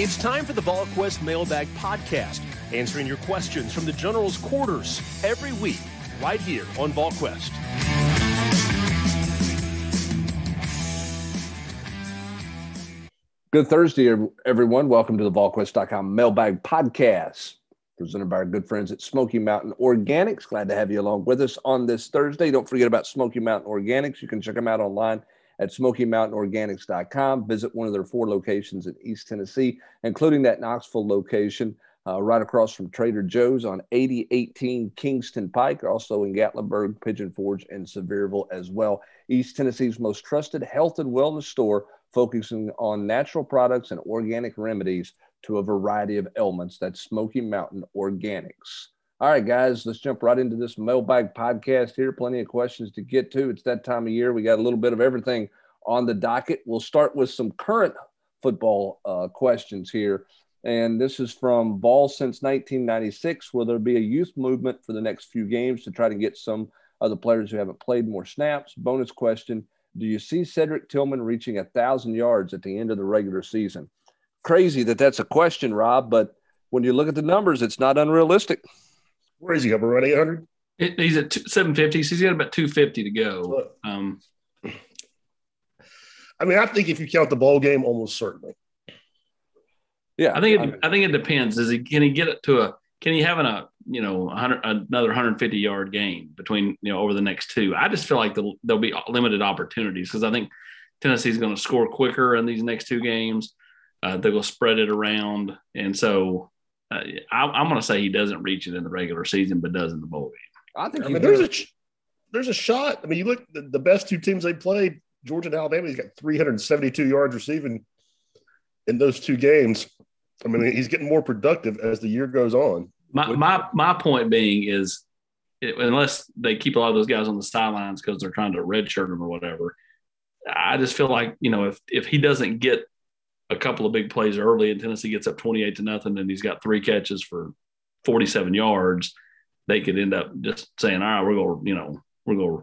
It's time for the VolQuest Mailbag Podcast, answering your questions from the General's quarters every week, right here on VolQuest. Good Thursday, everyone. Welcome to the VolQuest.com Mailbag Podcast, presented by our good friends at Smoky Mountain Organics. Glad to have you along with us on this Thursday. Don't forget about Smoky Mountain Organics. You can check them out online at SmokyMountainOrganics.com. Visit one of their four locations in East Tennessee, including that Knoxville location uh, right across from Trader Joe's on 8018 Kingston Pike, also in Gatlinburg, Pigeon Forge, and Sevierville as well. East Tennessee's most trusted health and wellness store, focusing on natural products and organic remedies to a variety of ailments. That's Smoky Mountain Organics. All right, guys, let's jump right into this mailbag podcast here. Plenty of questions to get to. It's that time of year. We got a little bit of everything on the docket. We'll start with some current football uh, questions here. And this is from Ball since 1996. Will there be a youth movement for the next few games to try to get some of the players who haven't played more snaps? Bonus question Do you see Cedric Tillman reaching a thousand yards at the end of the regular season? Crazy that that's a question, Rob, but when you look at the numbers, it's not unrealistic. Where is he? Up around 800? It, he's at 750. So he's got about 250 to go. Um, I mean, I think if you count the bowl game, almost certainly. Yeah, I think it, I, mean, I think it depends. Is he can he get it to a can he have an, a you know 100 another 150 yard game between you know over the next two? I just feel like there'll, there'll be limited opportunities because I think Tennessee's going to score quicker in these next two games. Uh, they're going to spread it around, and so uh, I, am going to say he doesn't reach it in the regular season, but does in the bowl game. I think I mean, there's a there's a shot. I mean, you look the, the best two teams they played, Georgia and Alabama. He's got 372 yards receiving in those two games. I mean, he's getting more productive as the year goes on. My my my point being is, it, unless they keep a lot of those guys on the sidelines because they're trying to redshirt them or whatever, I just feel like you know if if he doesn't get a couple of big plays early and Tennessee gets up 28 to nothing and he's got three catches for 47 yards, they could end up just saying, all right, we're going you know, we're going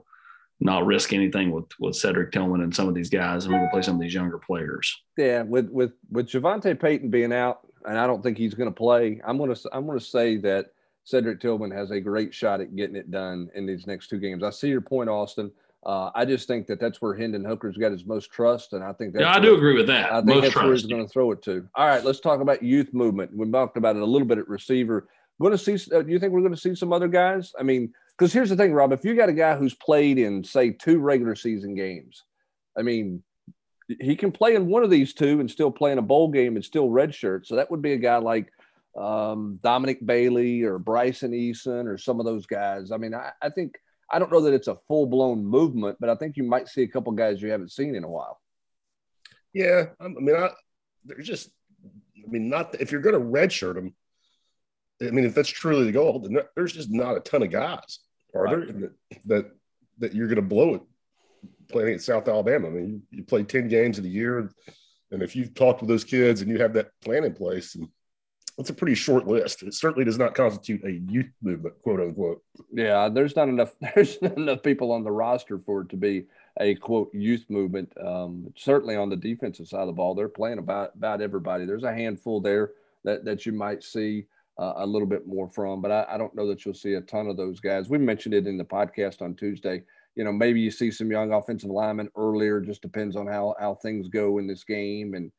not risk anything with, with Cedric Tillman and some of these guys and we're going to play some of these younger players. Yeah. With, with, with JaVonta Payton being out, and I don't think he's going to play, I'm going to, I'm going to say that Cedric Tillman has a great shot at getting it done in these next two games. I see your point, Austin. Uh, I just think that that's where Hendon Hooker's got his most trust, and I think that's. Yeah, I do agree with that. I think most that's trust. where he's going to throw it to. All right, let's talk about youth movement. We talked about it a little bit at receiver. Going to see? Uh, do you think we're going to see some other guys? I mean, because here's the thing, Rob. If you got a guy who's played in say two regular season games, I mean, he can play in one of these two and still play in a bowl game and still redshirt. So that would be a guy like um, Dominic Bailey or Bryson Eason or some of those guys. I mean, I, I think I don't know that it's a full blown movement, but I think you might see a couple guys you haven't seen in a while. Yeah, I mean, I, there's just, I mean, not if you're going to redshirt them. I mean, if that's truly the goal, then there's just not a ton of guys, are right. there, that, that that you're going to blow it playing at South Alabama. I mean, you, you play ten games in a year, and if you've talked with those kids and you have that plan in place, and it's a pretty short list. It certainly does not constitute a youth movement, quote unquote. Yeah, there's not enough. There's not enough people on the roster for it to be a quote youth movement. Um, certainly on the defensive side of the ball, they're playing about about everybody. There's a handful there that that you might see uh, a little bit more from, but I, I don't know that you'll see a ton of those guys. We mentioned it in the podcast on Tuesday. You know, maybe you see some young offensive linemen earlier. Just depends on how how things go in this game and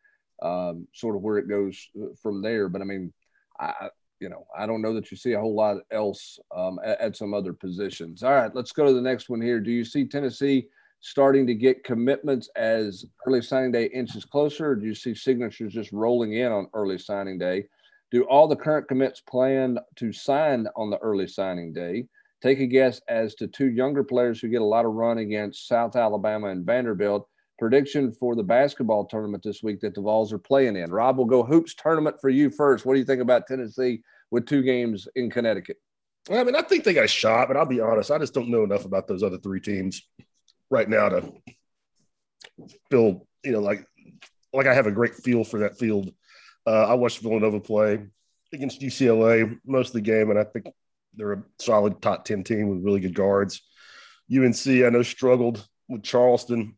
um, sort of where it goes uh, from there. But I mean, I, you know, I don't know that you see a whole lot else um, at, at, some other positions. All right, let's go to the next one here. Do you see Tennessee starting to get commitments as early signing day inches closer, do you see signatures just rolling in on early signing day? Do all the current commits plan to sign on the early signing day? Take a guess as to two younger players who get a lot of run against South Alabama and Vanderbilt prediction for the basketball tournament this week that the Vols are playing in. Rob, we'll go hoops tournament for you first. What do you think about Tennessee with two games in Connecticut? I mean, I think they got a shot, but I'll be honest, I just don't know enough about those other three teams right now to feel, you know, like like I have a great feel for that field. Uh, I watched Villanova play against UCLA most of the game, and I think they're a solid top 10 team with really good guards. UNC, I know, struggled with Charleston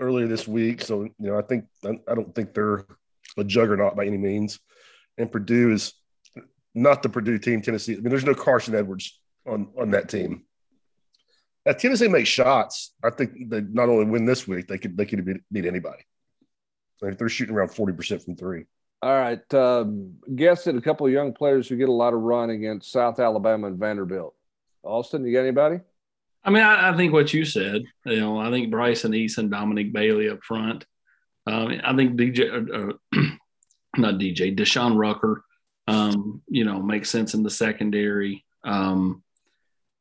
earlier this week. So, you know, I think I don't think they're a juggernaut by any means, and Purdue is not the Purdue team. Tennessee. I mean, there's no Carson Edwards on on that team. If Tennessee makes shots, I think they not only win this week, they could they could beat, beat anybody. Like they're shooting around forty percent from three. All right. Um, guess that a couple of young players who get a lot of run against South Alabama and Vanderbilt. Austin, you got anybody? I mean, I, I think what you said. You know, I think Bryson Eason, Dominic Bailey up front. Um, I think DJ, uh, uh not DJ, Deshaun Rucker. Um, you know, makes sense in the secondary. Um,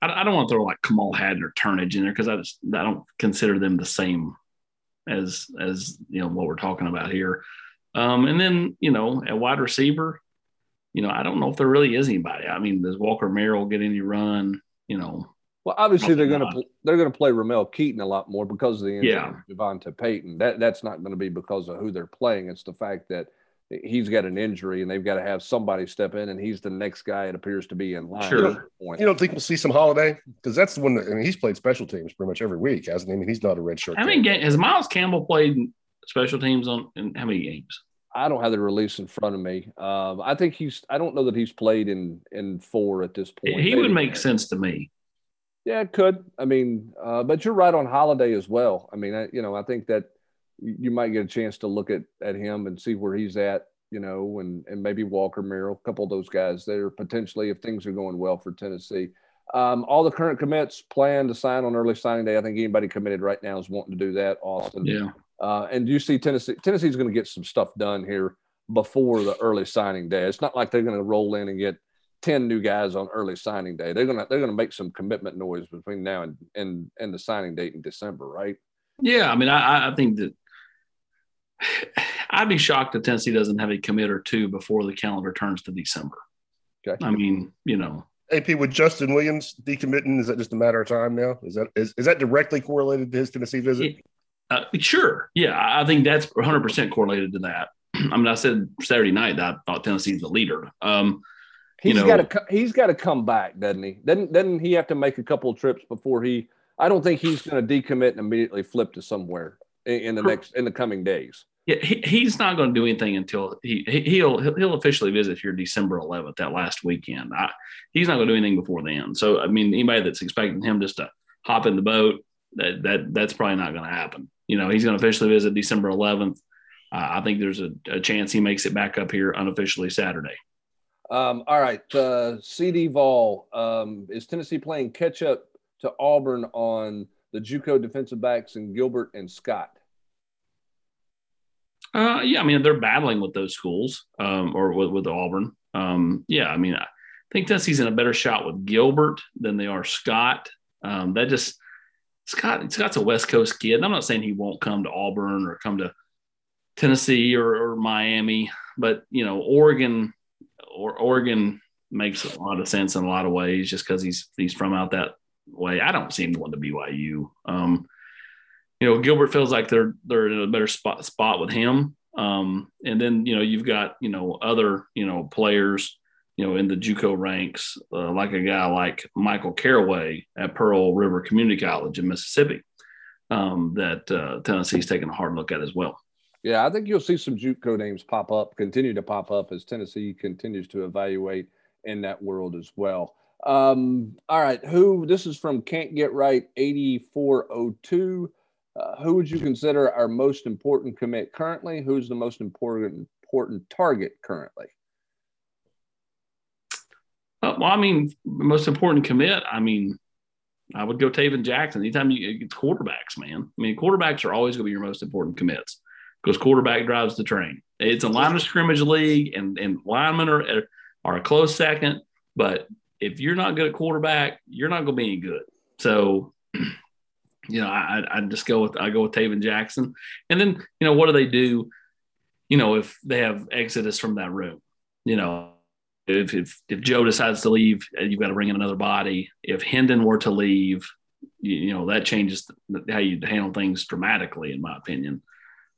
I, I, don't want to throw like Kamal Hadden or Turnage in there because I just I don't consider them the same as as you know what we're talking about here. Um, and then you know at wide receiver, you know I don't know if there really is anybody. I mean, does Walker Merrill get any run? You know, well, obviously they're going to they're going to play Ramel Keaton a lot more because of the injury yeah. of Devonta Payton. That that's not going to be because of who they're playing. It's the fact that he's got an injury and they've got to have somebody step in, and he's the next guy it appears to be in line. Sure. You don't think we'll see some Holiday because that's the one that I mean he's played special teams pretty much every week, hasn't he? I mean, he's not a red shirt. How many games has Miles Campbell played special teams on? In how many games? I don't have the release in front of me. Um, I think he's. I don't know that he's played in in four at this point. He Maybe would make sense to me. Yeah, it could. I mean, uh, but you're right on Holiday as well. I mean, I, you know, I think that you might get a chance to look at at him and see where he's at. You know, and and maybe Walker Merrill, a couple of those guys there potentially if things are going well for Tennessee. Um, all the current commits plan to sign on early signing day. I think anybody committed right now is wanting to do that. Austin. Yeah. Uh, and do you see Tennessee? Tennessee's going to get some stuff done here before the early signing day. It's not like they're going to roll in and get ten new guys on early signing day. They're gonna they're gonna make some commitment noise between now and and, and the signing date in December, right? Yeah, I mean, I, I think that I'd be shocked if Tennessee doesn't have a commit or two before the calendar turns to December. Okay. I mean, you know, AP with Justin Williams decommitting, is that just a matter of time now? Is that is, is that directly correlated to his Tennessee visit? Uh, sure. Yeah, I think that's 100% correlated to that. I mean, I said Saturday night that I thought Tennessee's the leader. Um, He's you know, got to he's got to come back, doesn't he? Doesn't doesn't he have to make a couple of trips before he? I don't think he's going to decommit and immediately flip to somewhere in, the next in the coming days. Yeah, he, he's not going to do anything until he, he will he'll officially visit here December 11th, that last weekend. I, he's not going to do anything before then. So I mean, anybody that's expecting him just to hop in the boat, that that that's probably not going to happen. You know, he's going to officially visit December 11th. Uh, I think there's a, a chance he makes it back up here unofficially Saturday. Um, all right, uh, CD Vol um, is Tennessee playing catch up to Auburn on the JUCO defensive backs and Gilbert and Scott. Uh, yeah, I mean they're battling with those schools um, or with, with Auburn. Um, yeah, I mean I think Tennessee's in a better shot with Gilbert than they are Scott. Um, that just Scott Scott's a West Coast kid. I'm not saying he won't come to Auburn or come to Tennessee or, or Miami, but you know Oregon or Oregon makes a lot of sense in a lot of ways just because he's he's from out that way. I don't see him going to BYU. Um, you know, Gilbert feels like they're they're in a better spot spot with him. Um, and then you know you've got you know other you know players you know in the JUCO ranks uh, like a guy like Michael Caraway at Pearl River Community College in Mississippi um, that uh, Tennessee's taking a hard look at as well. Yeah, I think you'll see some JUCO names pop up, continue to pop up as Tennessee continues to evaluate in that world as well. Um, all right, who this is from Can't Get Right 8402. Uh, who would you consider our most important commit currently? Who's the most important important target currently? Uh, well, I mean, most important commit. I mean, I would go Tayven Jackson. Anytime you get quarterbacks, man. I mean, quarterbacks are always going to be your most important commits because quarterback drives the train. It's a line of scrimmage league, and and linemen are are a close second. But if you're not good at quarterback, you're not going to be any good. So, you know, I I just go with I go with Tayven Jackson, and then you know what do they do? You know, if they have exodus from that room, you know. If, if, if Joe decides to leave, uh, you've got to bring in another body. If Hendon were to leave, you, you know that changes how you handle things dramatically, in my opinion.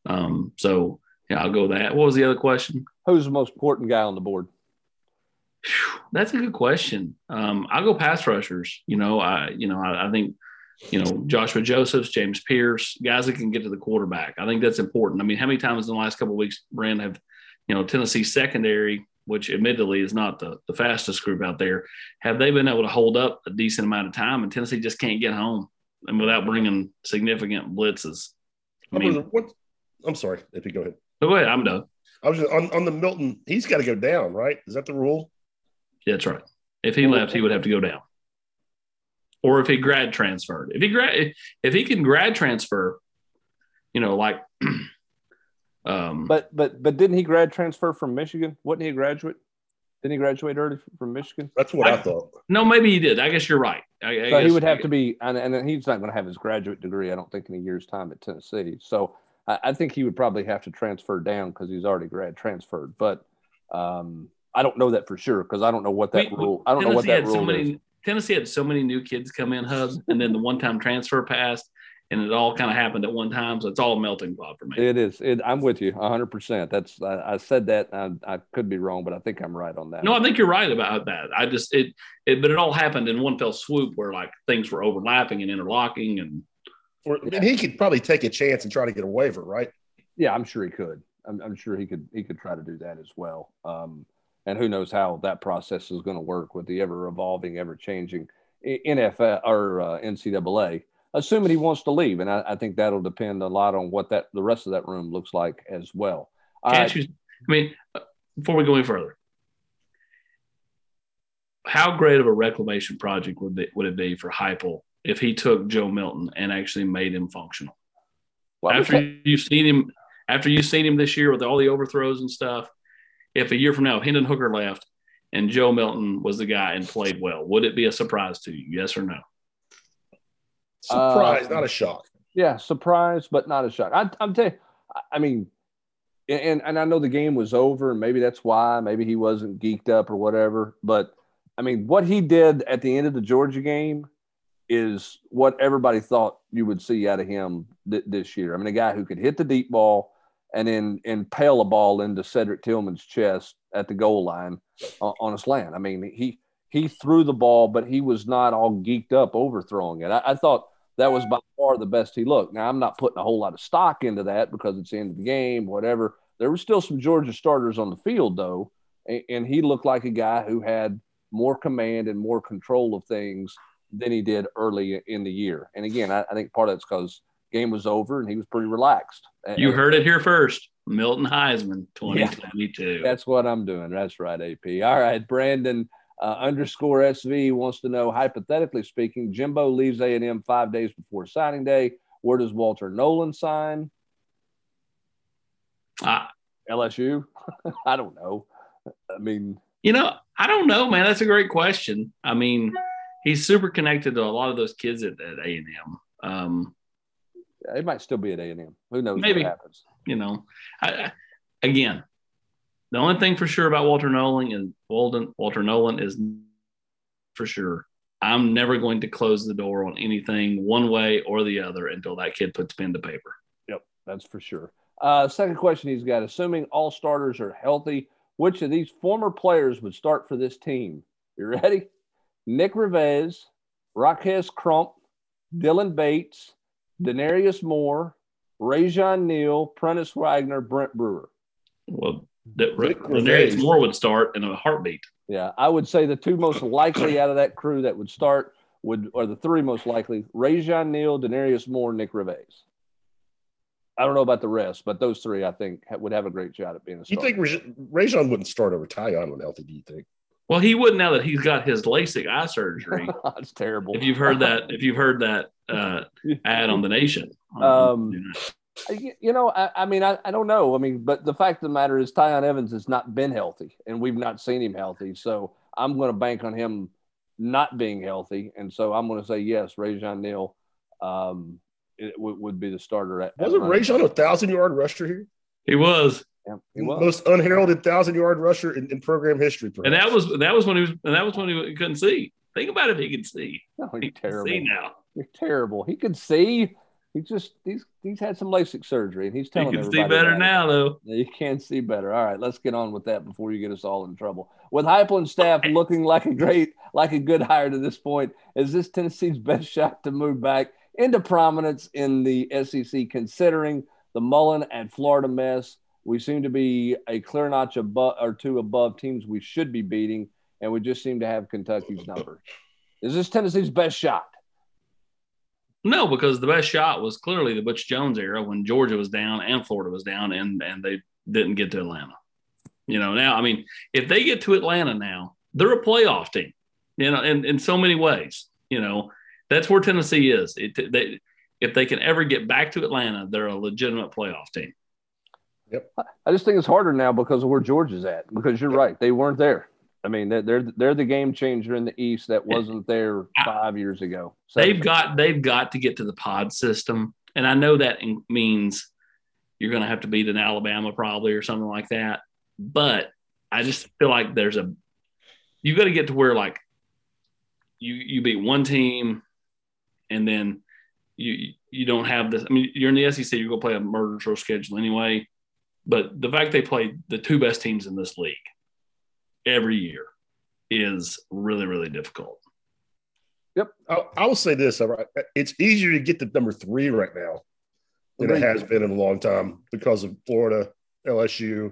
Um, so yeah, I'll go that. What was the other question? Who's the most important guy on the board? That's a good question. Um, I'll go pass rushers. You know, I you know I, I, think you know Joshua Josephs, James Pierce, guys that can get to the quarterback. I think that's important. I mean, how many times in the last couple weeks, Brand have you know, Tennessee secondary, which admittedly is not the, the fastest group out there, have they been able to hold up a decent amount of time? And Tennessee just can't get home and without bringing significant blitzes. I mean, what, I'm sorry, if you go ahead. Go ahead, I'm done. I was just, on on the Milton. He's got to go down, right? Is that the rule? Yeah, that's right. If he left, he would have to go down. Or if he grad transferred. If he grad if he can grad transfer, you know, like um but but but didn't he grad transfer from Michigan? Wasn't he a graduate? Didn't he graduate early from Michigan? That's what I, I thought. No, maybe he did. I guess you're right. I, I so he would have to be, and, and then he's not going to have his graduate degree, I don't think, in a year's time at Tennessee. So I, I think he would probably have to transfer down because he's already grad transferred. But um, I don't know that for sure because I don't know what that we, rule. I don't Tennessee know what that rule so many, is. Tennessee had so many new kids come in, Hubs, and then the one-time transfer passed, and it all kind of happened at one time. So it's all a melting pot for me. It is. It, I'm with you 100. percent That's I, I, said that. I, I, could be wrong, but I think I'm right on that. No, I think you're right about that. I just it, it, but it all happened in one fell swoop where like things were overlapping and interlocking, and or, and he could probably take a chance and try to get a waiver, right? Yeah, I'm sure he could. I'm, I'm sure he could. He could try to do that as well. Um, and who knows how that process is going to work with the ever evolving, ever changing NFL or uh, NCAA. Assuming he wants to leave, and I, I, think that'll depend a lot on what that the rest of that room looks like as well. Can't you, I mean, uh, before we go any further, how great of a reclamation project would it, would it be for Heupel if he took Joe Milton and actually made him functional? Well, after you've seen him, after you've seen him this year with all the overthrows and stuff, if a year from now Hendon Hooker left and Joe Milton was the guy and played well, would it be a surprise to you? Yes or no? Surprise, uh, not a shock. Yeah, surprise, but not a shock. I, I'm telling you, I mean, and and I know the game was over, and maybe that's why. Maybe he wasn't geeked up or whatever. But I mean, what he did at the end of the Georgia game is what everybody thought you would see out of him th- this year. I mean, a guy who could hit the deep ball and then impale a ball into Cedric Tillman's chest at the goal line on, on a slant. I mean, he he threw the ball, but he was not all geeked up overthrowing it. I, I, thought that was by far the best he looked. Now, I'm not putting a whole lot of stock into that because it's the end of the game, whatever. There were still some Georgia starters on the field, though, and, and he looked like a guy who had more command and more control of things than he did early in the year. And again, I, I think part of that's because game was over and he was pretty relaxed. You heard it here first. Milton Heisman 2022. Yeah, that's what I'm doing. That's right, AP. All right, Brandon uh, underscore SV wants to know, hypothetically speaking, Jimbo leaves A&M five days before signing day. Where does Walter Nolen sign? Uh, LSU? I don't know. I mean, you know, I don't know, man. That's a great question. I mean, he's super connected to a lot of those kids at, at A&M. Um, it might still be at A and M. Who knows Maybe, what happens? You know, I, again, the only thing for sure about Walter Nolen is Walden, Walter Nolen is for sure. I'm never going to close the door on anything one way or the other until that kid puts pen to paper. Yep, that's for sure. Uh, second question he's got: Assuming all starters are healthy, which of these former players would start for this team? You ready? Nick Reveiz, Raquez Crump, Dylan Bates, Denarius Moore, Rajion Neal, Prentice Wagner, Brent Brewer. Well, that Denarius Moore would start in a heartbeat. Yeah, I would say the two most likely out of that crew that would start would are the three most likely: Rajion Neal, Denarius Moore, Nick Reveiz. I don't know about the rest, but those three I think would have a great shot at being a starter. You think Rajion wouldn't start over Tiyon when healthy? Do you think? Well, he wouldn't now that he's got his LASIK eye surgery. That's terrible. If you've heard that, if you've heard that uh, ad on the Nation, um, you know, I, I mean, I, I, don't know. I mean, but the fact of the matter is, Tiyon Evans has not been healthy, and we've not seen him healthy. So I'm going to bank on him not being healthy, and so I'm going to say yes. Rajion Neal um, w- would be the starter. At, Wasn't Rajion a thousand yard rusher here? He was. Yeah, he was. Most unheralded thousand yard rusher in, in program history. Perhaps. And that was that was when he was and that was when he couldn't see. Think about if he could see. Oh, he's he terrible. See now. You're terrible. He could see. He just he's he's had some LASIK surgery and he's telling you can see better now though. You can see better. All right, let's get on with that before you get us all in trouble. With Heupel and staff looking like a great, like a good hire to this point, is this Tennessee's best shot to move back into prominence in the SEC, considering the Mullen and Florida mess We seem to be a clear notch above or two above teams we should be beating, and we just seem to have Kentucky's number. Is this Tennessee's best shot? No, because the best shot was clearly the Butch Jones era when Georgia was down and Florida was down, and and they didn't get to Atlanta. You know, now I mean, if they get to Atlanta now, they're a playoff team. You know, in, in so many ways. You know, that's where Tennessee is. It, they, if they can ever get back to Atlanta, they're a legitimate playoff team. Yep. I just think it's harder now because of where Georgia's at. Because you're right, they weren't there. I mean, they're they're, they're the game changer in the East that wasn't there five years ago. they they've got they've got to get to the pod system, and I know that means you're going to have to beat an Alabama probably or something like that. But I just feel like there's a you've got to get to where like you you beat one team, and then you you don't have this. I mean, you're in the SEC. You're going to play a murder show schedule anyway. But the fact they play the two best teams in this league every year is really really difficult. Yep, I, I will say this. All right, it's easier to get to number three right now than it has been in a long time because of Florida, LSU,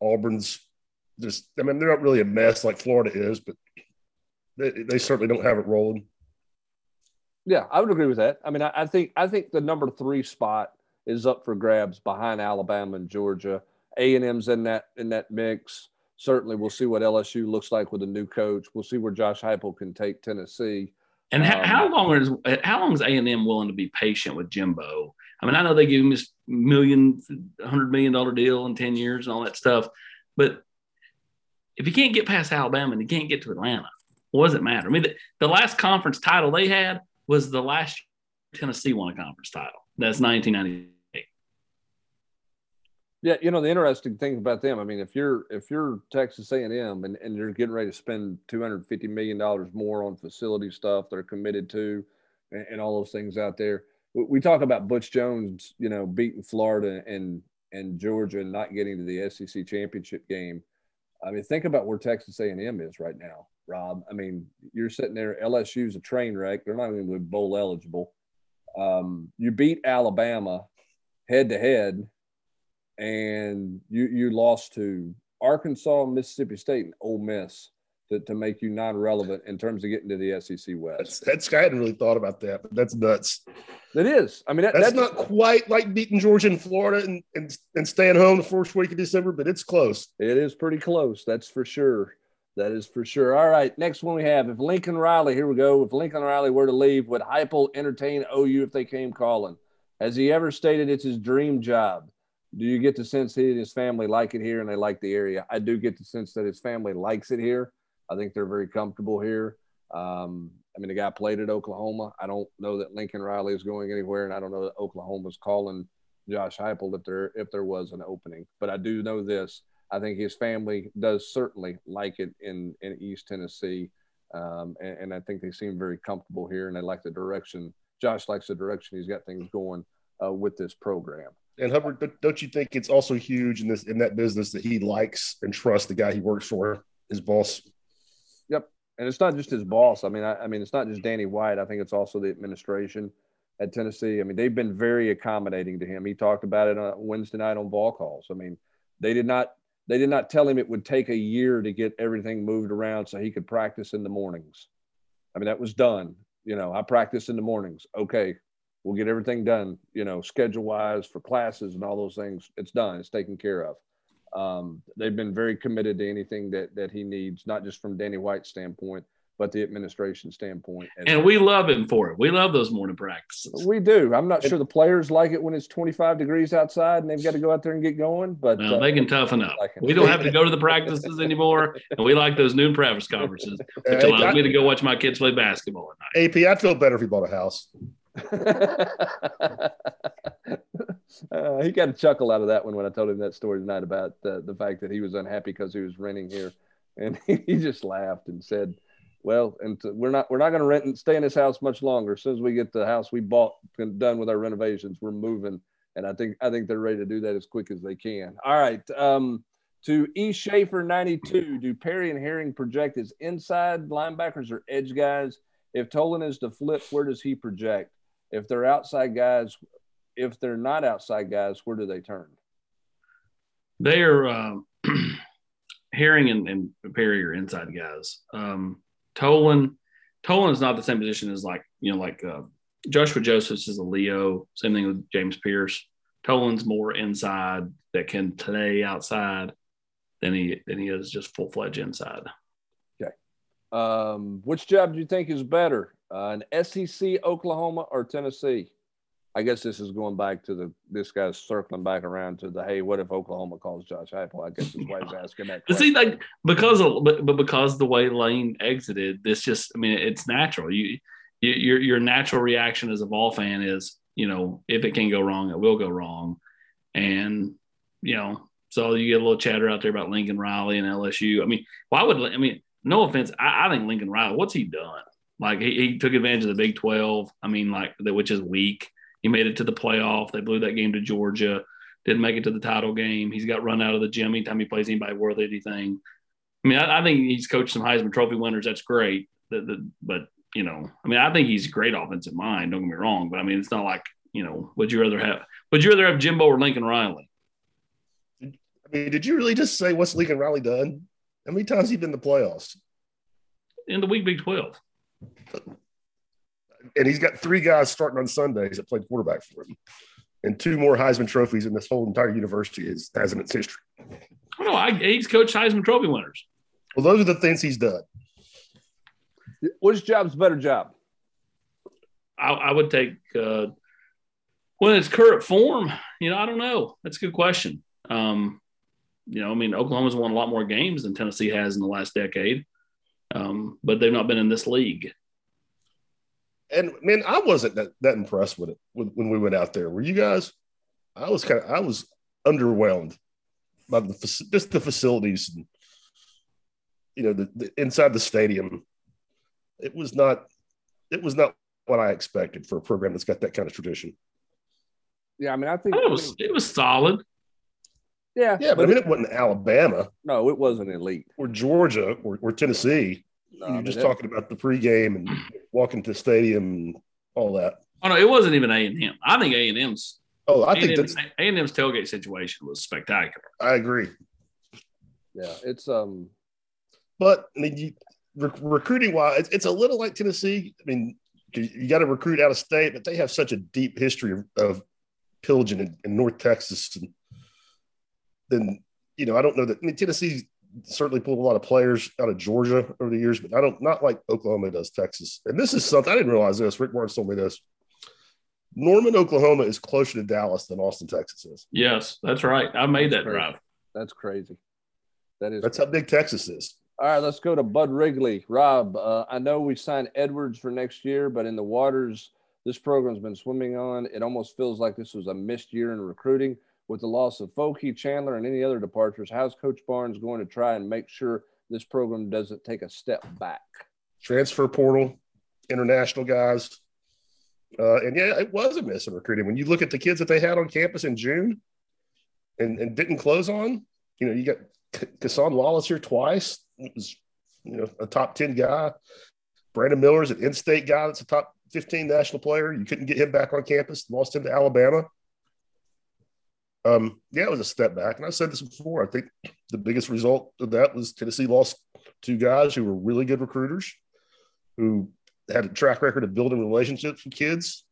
Auburn's. Just, I mean, they're not really a mess like Florida is, but they, they certainly don't have it rolling. Yeah, I would agree with that. I mean, I, I, think I think the number three spot is up for grabs behind Alabama and Georgia. A and M's in that in that mix. Certainly, we'll see what LSU looks like with a new coach. We'll see where Josh Heupel can take Tennessee. And um, how long is how long is A and M willing to be patient with Jimbo? I mean, I know they give him this million, hundred million dollar deal in ten years and all that stuff, but if he can't get past Alabama and he can't get to Atlanta, what does it matter? I mean, the, the last conference title they had was the last Tennessee won a conference title. That's 1998. Yeah, you know the interesting thing about them. I mean, if you're if you're Texas A&M and, and you're getting ready to spend 250 million dollars more on facility stuff they're committed to, and, and all those things out there, we, we talk about Butch Jones, you know, beating Florida and and Georgia and not getting to the SEC championship game. I mean, think about where Texas A&M is right now. Rob. I mean, you're sitting there. LSU's a train wreck. They're not even bowl eligible. Um, you beat Alabama head to head, and you you lost to Arkansas, Mississippi State, and Ole Miss to, to make you non-relevant in terms of getting to the SEC West. That's, that's I hadn't really thought about that, but that's nuts. It is. I mean, that, that's, that's, not quite like beating Georgia and Florida and, and and staying home the first week of December, but it's close. It is pretty close. That's for sure. That is for sure. All right. Next one we have if Lincoln Riley, here we go. If Lincoln Riley were to leave, would Heupel entertain OU if they came calling? Has he ever stated it's his dream job? Do you get the sense he and his family like it here and they like the area? I do get the sense that his family likes it here. I think they're very comfortable here. Um, I mean, the guy played at Oklahoma. I don't know that Lincoln Riley is going anywhere, and I don't know that Oklahoma's calling Josh Heupel if there if there was an opening. But I do know this: I think his family does certainly like it in, in East Tennessee. Um, and, and, I think they seem very comfortable here and they like the direction. Josh likes the direction he's got things going uh, with this program. And Hubbard, don't you think it's also huge in this in that business that he likes and trusts the guy he works for, his boss? Yep, and it's not just his boss. I mean, I, I mean, it's not just Danny White. I think it's also the administration at Tennessee. I mean, they've been very accommodating to him. He talked about it on Wednesday night on Vol Calls. I mean, they did not they did not tell him it would take a year to get everything moved around so he could practice in the mornings. I mean, that was done. You know, I practice in the mornings. Okay, we'll get everything done, you know, schedule wise for classes and all those things. It's done, it's taken care of. Um, they've been very committed to anything that, that he needs, not just from Danny White's standpoint, but the administration standpoint. And we love him for it. We love those morning practices. We do. I'm not sure the players like it when it's 25 degrees outside and they've got to go out there and get going, but well, uh, they can toughen up. Like we don't have to go to the practices anymore, and we like those noon practice conferences, which allows me to go watch my kids play basketball at night. AP, I'd feel better if he bought a house. uh, he got a chuckle out of that one when I told him that story tonight about uh, the fact that he was unhappy because he was renting here, and he just laughed and said – well, and we're not we're not going to rent and stay in this house much longer. As soon as we get the house we bought and done with our renovations, we're moving, and I think I think they're ready to do that as quick as they can. All right. Um, to E. Schaefer 92, do Perry and Herring project as inside linebackers or edge guys? If Tolan is to flip, where does he project? If they're outside guys, if they're not outside guys, where do they turn? They're uh, Herring and, and, Perry are inside guys. Um, Tolan, Tolan is not the same position as like you know like uh, Joshua Josephs is a Leo. Same thing with James Pierce. Tolan's more inside that can play outside than he than he is just full fledged inside. Okay. Um, which job do you think is better, uh, an SEC, Oklahoma, or Tennessee? I guess this is going back to the this guy's circling back around to the hey, what if Oklahoma calls Josh Heupel? I guess is why he's asking that. Question. See, like because of but, but because the way Lane exited, this just I mean it's natural. You, you your your natural reaction as a ball fan is you know if it can go wrong, it will go wrong, and you know so you get a little chatter out there about Lincoln Riley and LSU. I mean, why would I mean? No offense, I, I think Lincoln Riley. What's he done? Like he, he took advantage of the Big Twelve. I mean, like which is weak he made it to the playoff. They blew that game to Georgia. Didn't make it to the title game. He's got run out of the gym anytime he plays anybody worth anything. I mean, I, I think he's coached some Heisman Trophy winners. That's great. The, the, but you know, I mean, I think he's a great offensive mind. Don't get me wrong, but I mean, it's not like you know, would you rather have? Would you rather have Jimbo or Lincoln Riley? I mean, did you really just say what's Lincoln Riley done? How many times he been in the playoffs? In the week Big Twelve and he's got three guys starting on Sundays that played quarterback for him, and two more Heisman trophies in this whole entire university is, has in its history. I don't. I, he's coached Heisman Trophy winners. Well, those are the things he's done. Which job's better job? I, I would take uh, when it's current form. You know, I don't know. That's a good question. Um, you know, I mean, Oklahoma's won a lot more games than Tennessee has in the last decade, um, but they've not been in this league and man, I wasn't that, that impressed with it when, when we went out there. Were you guys? I was kind of I was underwhelmed by the just the facilities and you know the, the inside the stadium. It was not it was not what I expected for a program that's got that kind of tradition. Yeah, I mean, I think it was it was solid. Yeah, yeah, but, but I mean, it wasn't Alabama. No, it wasn't elite. Or Georgia or, or Tennessee. No, You're just talking about the pregame and walking to the stadium and all that. Oh no, it wasn't even A and M. I think A and M's. Oh, I think that's A and M's tailgate situation was spectacular. I agree. Yeah, it's um, but I mean, you, rec- recruiting wise, it's, it's, a little like Tennessee. I mean, you, you got to recruit out of state, but they have such a deep history of, of pillaging in, in North Texas, and then you know, I don't know that. I mean, Tennessee certainly pulled a lot of players out of Georgia over the years, but I don't not like Oklahoma does Texas. And this is something I didn't realize this. Rick Barnes told me this. Norman, Oklahoma is closer to Dallas than Austin, Texas is. Yes, that's right. I made that drive. That's crazy. That is. That's crazy. how big Texas is. All right, let's go to Bud Wrigley. Rob, uh, I know we signed Edwards for next year, but in the waters this program's been swimming on, it almost feels like this was a missed year in recruiting with the loss of Foakey, Chandler, and any other departures, how's Coach Barnes going to try and make sure this program doesn't take a step back? Transfer portal, international guys. Uh, and yeah, it was a miss in recruiting. When you look at the kids that they had on campus in June and, and didn't close on, you know, you got Cason Wallace here twice. It was, you know, a top 10 guy. Brandon Miller's an in state guy that's a top 15 national player. You couldn't get him back on campus, lost him to Alabama. Um, yeah, it was a step back. And I said this before. I think the biggest result of that was Tennessee lost two guys who were really good recruiters, who had a track record of building relationships with kids.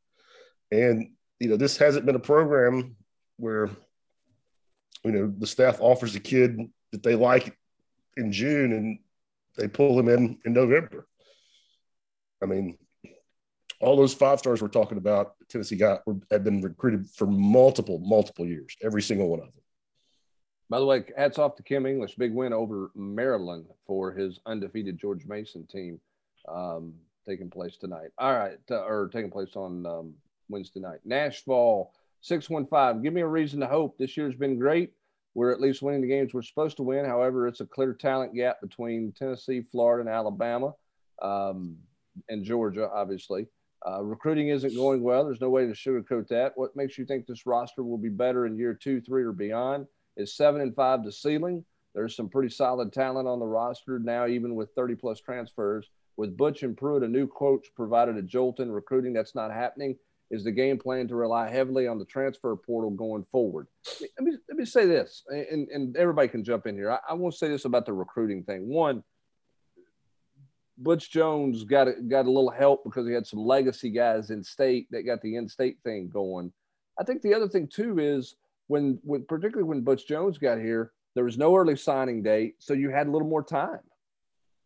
And, you know, this hasn't been a program where, you know, the staff offers a kid that they like in June and they pull him in in November. I mean, all those five stars we're talking about, Tennessee got were, been recruited for multiple, multiple years, every single one of them. By the way, hats off to Kim English. Big win over Maryland for his undefeated George Mason team um, taking place tonight. All right, uh, or taking place on um, Wednesday night. Nashville 615. Give me a reason to hope. This year's been great. We're at least winning the games we're supposed to win. However, it's a clear talent gap between Tennessee, Florida, and Alabama, um, and Georgia, obviously. Uh, recruiting isn't going well. There's no way to sugarcoat that. What makes you think this roster will be better in year two, three, or beyond? Is seven and five the ceiling? There's some pretty solid talent on the roster now, even with 30 plus transfers. With Butch and Pruitt, a new coach provided a jolt in recruiting. That's not happening. is the game plan to rely heavily on the transfer portal going forward? Let me, let me say this, and, and everybody can jump in here. I, I want to say this about the recruiting thing. One, Butch Jones got a, got a little help because he had some legacy guys in state that got the in-state thing going. I think the other thing too is when, when particularly when Butch Jones got here, there was no early signing date, so you had a little more time.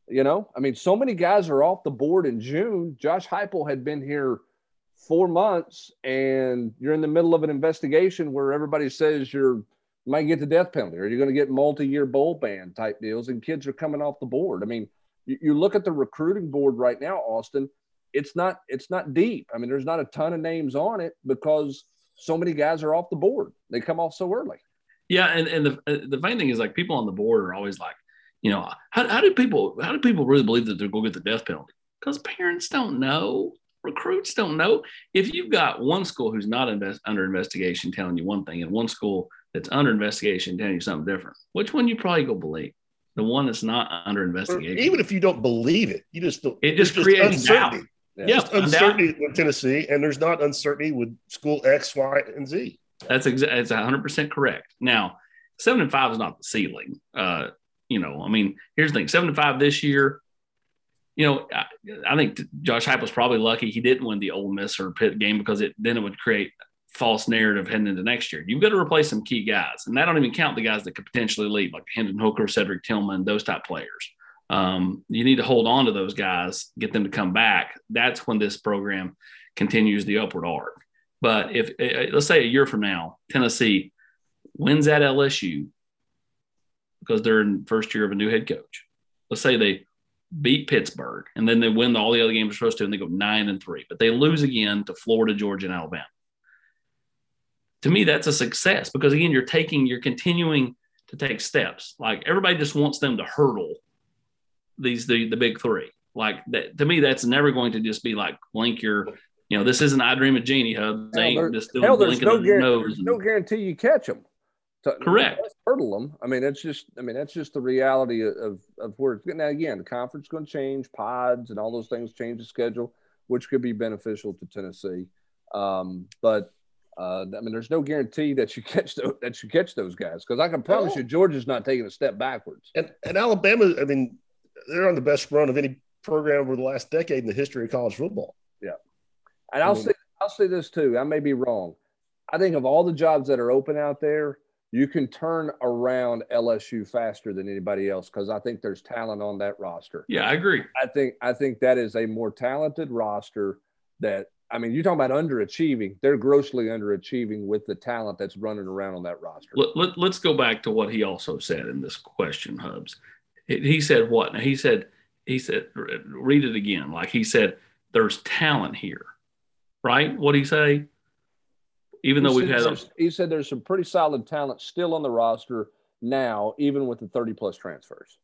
You know, I mean, so many guys are off the board in June. Josh Heupel had been here four months, and you're in the middle of an investigation where everybody says you're you might get the death penalty, or you're going to get multi-year bowl ban type deals, and kids are coming off the board. I mean, you, look at the recruiting board right now, Austin. It's not it's not deep. I mean, there's not a ton of names on it because so many guys are off the board. They come off so early. Yeah, and and the uh, the main thing is like people on the board are always like, you know, how, how do people how do people really believe that they're going to get the death penalty? Because parents don't know, recruits don't know. If you've got one school who's not invest, under investigation telling you one thing, and one school that's under investigation telling you something different, which one you probably go believe? The one that's not under investigation. Even if you don't believe it, you just don't. It just creates uncertainty. Doubt. Yeah, yeah uncertainty with Tennessee, and there's not uncertainty with school X, Y, and Z. That's exactly. It's 100 percent correct. Now, seven and five is not the ceiling. Uh, you know, I mean, here's the thing: seven and five this year. You know, I, I think Josh Heupel was probably lucky he didn't win the Ole Miss or Pitt game because it then it would create false narrative heading into next year. You've got to replace some key guys, and I don't even count the guys that could potentially leave, like Hendon Hooker, Cedric Tillman, those type players. Um, you need to hold on to those guys, get them to come back. That's when this program continues the upward arc. But if eh, eh, let's say a year from now, Tennessee wins at LSU because they're in first year of a new head coach. Let's say they beat Pittsburgh and then they win all the other games they're supposed to and they go nine and three, but they lose again to Florida, Georgia, and Alabama. To me, that's a success because again, you're taking, you're continuing to take steps. Like everybody just wants them to hurdle these the the big three. Like that to me, that's never going to just be like blink your you know, this isn't I Dream of Jeannie Hub. They ain't just hell, there's no, guarantee, there's no guarantee you catch them. To, Correct. Hurdle them. I mean, it's just. I mean, that's just the reality of of where it's now. Again, the conference going to change, pods and all those things change the schedule, which could be beneficial to Tennessee. Um, but uh, I mean, there's no guarantee that you catch the, that you catch those guys because I can promise oh. you, Georgia's not taking a step backwards. And and Alabama, I mean, they're on the best run of any program over the last decade in the history of college football. Yeah. And I'll say I'll say this too. I may be wrong. I think of all the jobs that are open out there, you can turn around LSU faster than anybody else because I think there's talent on that roster. Yeah, I agree. I think I think that is a more talented roster that I mean, you're talking about underachieving. They're grossly underachieving with the talent that's running around on that roster. Let, let, let's go back to what he also said in this question, Hubs. He said what? He said, he said, read it again. Like he said, there's talent here right? What did he say? Even he though we've had, he said there's some pretty solid talent still on the roster now, even with the 30 plus transfers.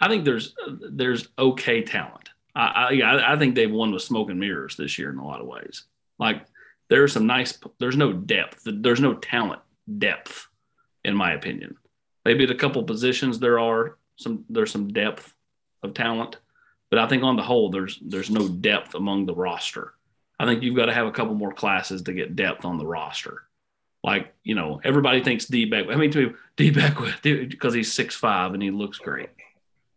I think there's there's okay talent. I, I I think they've won with smoke and mirrors this year in a lot of ways. Like there's some nice. There's no depth. There's no talent depth, in my opinion. Maybe at a couple positions there are some. There's some depth of talent, but I think on the whole there's there's no depth among the roster. I think you've got to have a couple more classes to get depth on the roster. Like, you know, everybody thinks D back. I mean, to D back because he's six five and he looks great,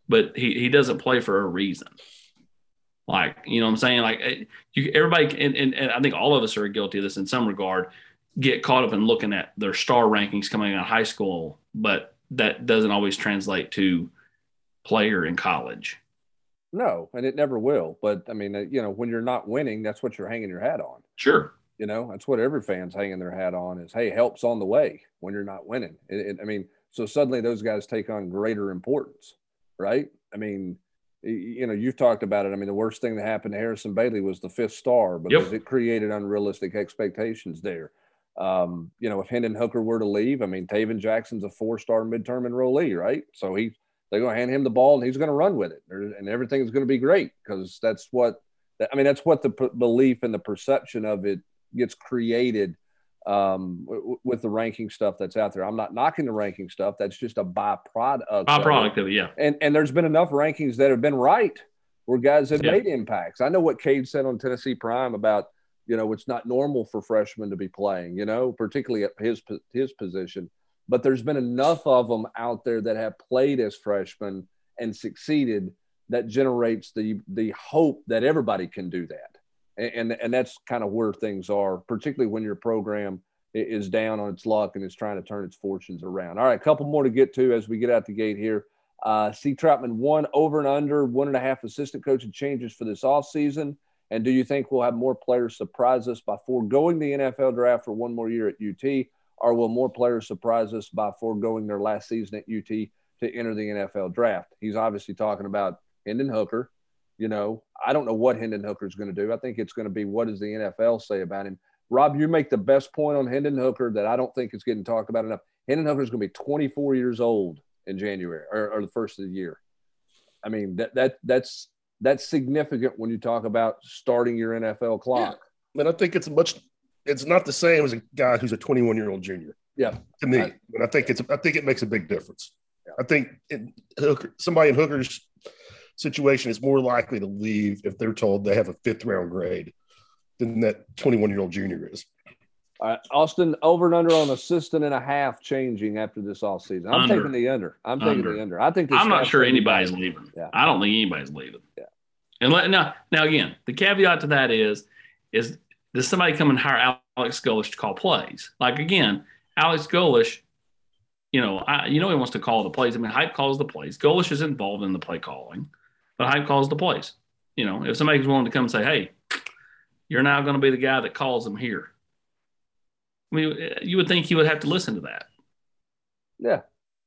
but he, he doesn't play for a reason. Like, you know what I'm saying? Like, eh, you, everybody, and, and, and I think all of us are guilty of this in some regard, get caught up in looking at their star rankings coming out of high school, but that doesn't always translate to player in college. No, and it never will. But I mean, uh, you know, when you're not winning, that's what you're hanging your hat on. Sure. You know, that's what every fan's hanging their hat on is, hey, help's on the way when you're not winning. It, it, I mean, so suddenly those guys take on greater importance, right? I mean, you know, you've talked about it. I mean, the worst thing that happened to Harrison Bailey was the fifth star because yep. it created unrealistic expectations there. Um, you know, if Hendon Hooker were to leave, I mean, Tayven Jackson's a four-star midterm enrollee, right? So he they're going to hand him the ball and he's going to run with it, and everything's going to be great because that's what I mean. That's what the p- belief and the perception of it gets created um, w- with the ranking stuff that's out there. I'm not knocking the ranking stuff. That's just a byproduct. Byproduct of it, yeah. And and there's been enough rankings that have been right where guys have yeah. made impacts. I know what Cade said on Tennessee Prime about You know, it's not normal for freshmen to be playing. You know, particularly at his his position. But there's been enough of them out there that have played as freshmen and succeeded that generates the the hope that everybody can do that. And and, that's kind of where things are, particularly when your program is down on its luck and is trying to turn its fortunes around. All right, a couple more to get to as we get out the gate here. Uh, C. Troutman, one over and under, one and a half assistant coaching changes for this off season. And do you think we'll have more players surprise us by foregoing the NFL draft for one more year at UT, or will more players surprise us by foregoing their last season at UT to enter the NFL draft? He's obviously talking about Hendon Hooker. You know, I don't know what Hendon Hooker is going to do. I think it's going to be what does the NFL say about him. Rob, you make the best point on Hendon Hooker that I don't think is getting talked about enough. Hendon Hooker is going to be 24 years old in January or, or the first of the year. I mean that that that's that's significant when you talk about starting your NFL clock. Yeah. I mean, I think it's much. It's not the same as a guy who's a 21 year old junior. Yeah, to me, I, and I think it's. I think it makes a big difference. Yeah. I think it, Hooker, somebody in Hooker's situation is more likely to leave if they're told they have a fifth round grade than that 21 year old junior is. All right, Austin, over and under on assistant and a half changing after this all season. I'm under. taking the under. I'm taking the under. I think I'm not sure anybody's leaving. Yeah. I don't think anybody's leaving. Yeah. And let, now, now again, the caveat to that is, is does somebody come and hire Alex Golesh to call plays? Like again, Alex Golesh, you know, I, you know he wants to call the plays. I mean, Hype calls the plays. Golesh is involved in the play calling, but Hype calls the plays. You know, if somebody's willing to come and say, "Hey, you're now going to be the guy that calls them here," I mean, you would think he would have to listen to that. Yeah,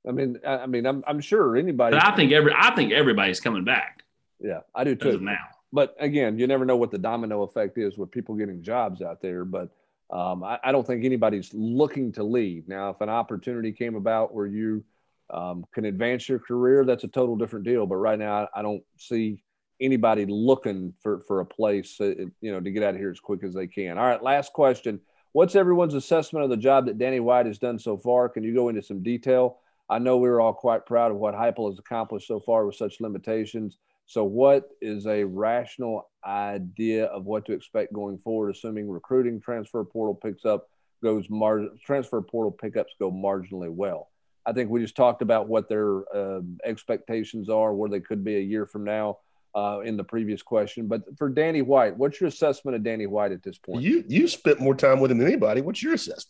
I mean, I, I mean, I'm, I'm sure anybody. But I think every I think everybody's coming back. Yeah, I do too. Now, but again, you never know what the domino effect is with people getting jobs out there. But um, I, I, don't think anybody's looking to leave. Now, if an opportunity came about where you um, can advance your career, that's a total different deal. But right now, I, I don't see anybody looking for for a place, uh, you know, to get out of here as quick as they can. All right, last question. What's everyone's assessment of the job that Danny White has done so far? Can you go into some detail? I know we are all quite proud of what Heupel has accomplished so far with such limitations. So, what is a rational idea of what to expect going forward, assuming recruiting transfer portal picks up, goes mar- transfer portal pickups go marginally well? I think we just talked about what their uh, expectations are, where they could be a year from now uh, in the previous question. But for Danny White, what's your assessment of Danny White at this point? You you spent more time with him than anybody. What's your assessment?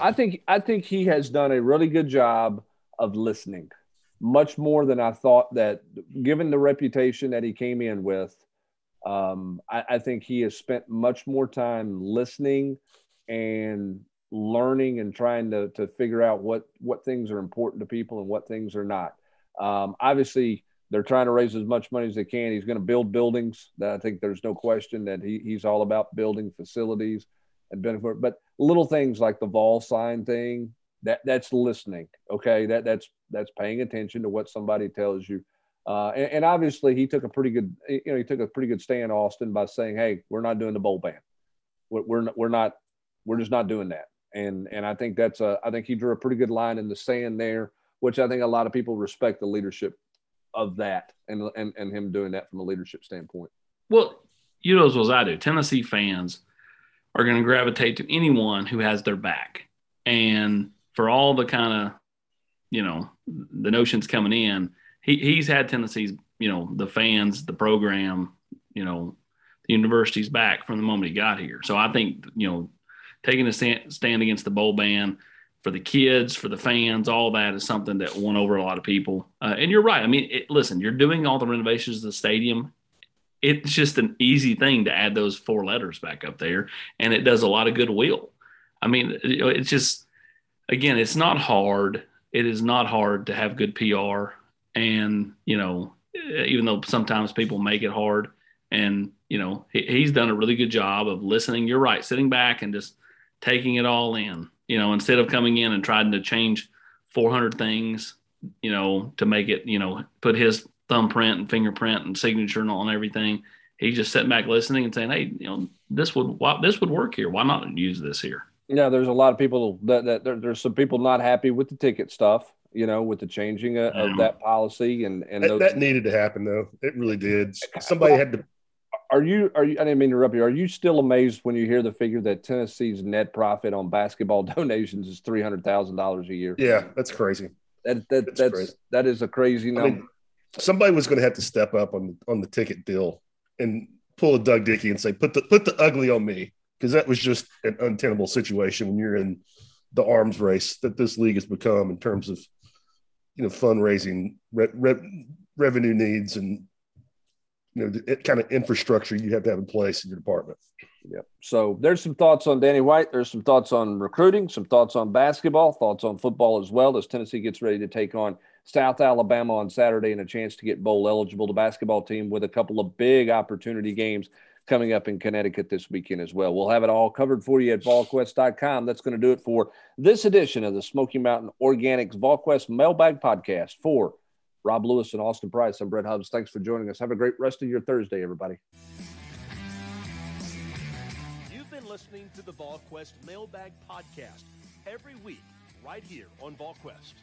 I think I think he has done a really good job of listening, much more than I thought. That given the reputation that he came in with, um, I, I think he has spent much more time listening and learning and trying to to figure out what what things are important to people and what things are not. Um, obviously, they're trying to raise as much money as they can. He's going to build buildings. That I think there's no question that he, he's all about building facilities and benefit. But little things like the vol sign thing, that that's listening. Okay, that that's that's paying attention to what somebody tells you. Uh, and, and, obviously, he took a pretty good, you know, he took a pretty good stand, Austin, by saying, "Hey, we're not doing the bowl ban. We're we're we're not, we're just not doing that." And and I think that's a, I think he drew a pretty good line in the sand there, which I think a lot of people respect the leadership of that and, and, and him doing that from a leadership standpoint? Well, you know as well as I do, Tennessee fans are going to gravitate to anyone who has their back. And for all the kind of, you know, the notions coming in, he, he's had Tennessee's, you know, the fans, the program, you know, the university's back from the moment he got here. So I think, you know, taking a stand against the bowl ban – for the kids, for the fans, all that is something that won over a lot of people. Uh, and you're right. I mean, it, listen, you're doing all the renovations of the stadium. It's just an easy thing to add those four letters back up there, and it does a lot of goodwill. I mean, it's just, again, it's not hard. It is not hard to have good PR. And, you know, even though sometimes people make it hard, and, you know, he, he's done a really good job of listening. You're right, sitting back and just taking it all in you know, instead of coming in and trying to change 400 things, you know, to make it, you know, put his thumbprint and fingerprint and signature and on everything. He's just sitting back listening and saying, "Hey, you know, this would why, this would work here. Why not use this here?" Yeah, there's a lot of people that, that there, there's some people not happy with the ticket stuff. You know, with the changing uh, of, of that policy and and that, that, needed to happen though. It really did. Somebody had to Are you? Are you? I didn't mean to interrupt you. Are you still amazed when you hear the figure that Tennessee's net profit on basketball donations is three hundred thousand dollars a year? Yeah, that's crazy. That that that's, that's that is a crazy number. I mean, somebody was going to have to step up on on the ticket deal and pull a Doug Dickey and say, "Put the put the ugly on me," because that was just an untenable situation when you're in the arms race that this league has become in terms of you know fundraising, re- re- revenue needs, and you know the kind of infrastructure you have to have in place in your department. Yeah. So there's some thoughts on Danny White. There's some thoughts on recruiting, some thoughts on basketball, thoughts on football as well as Tennessee gets ready to take on South Alabama on Saturday and a chance to get bowl eligible. The basketball team with a couple of big opportunity games coming up in Connecticut this weekend as well. We'll have it all covered for you at VolQuest.com. That's going to do it for this edition of the Smoky Mountain Organics VolQuest Mailbag Podcast. For Rob Lewis and Austin Price, I'm Brent Hubbs. Thanks for joining us. Have a great rest of your Thursday, everybody. You've been listening to the VolQuest Mailbag Podcast every week right here on VolQuest.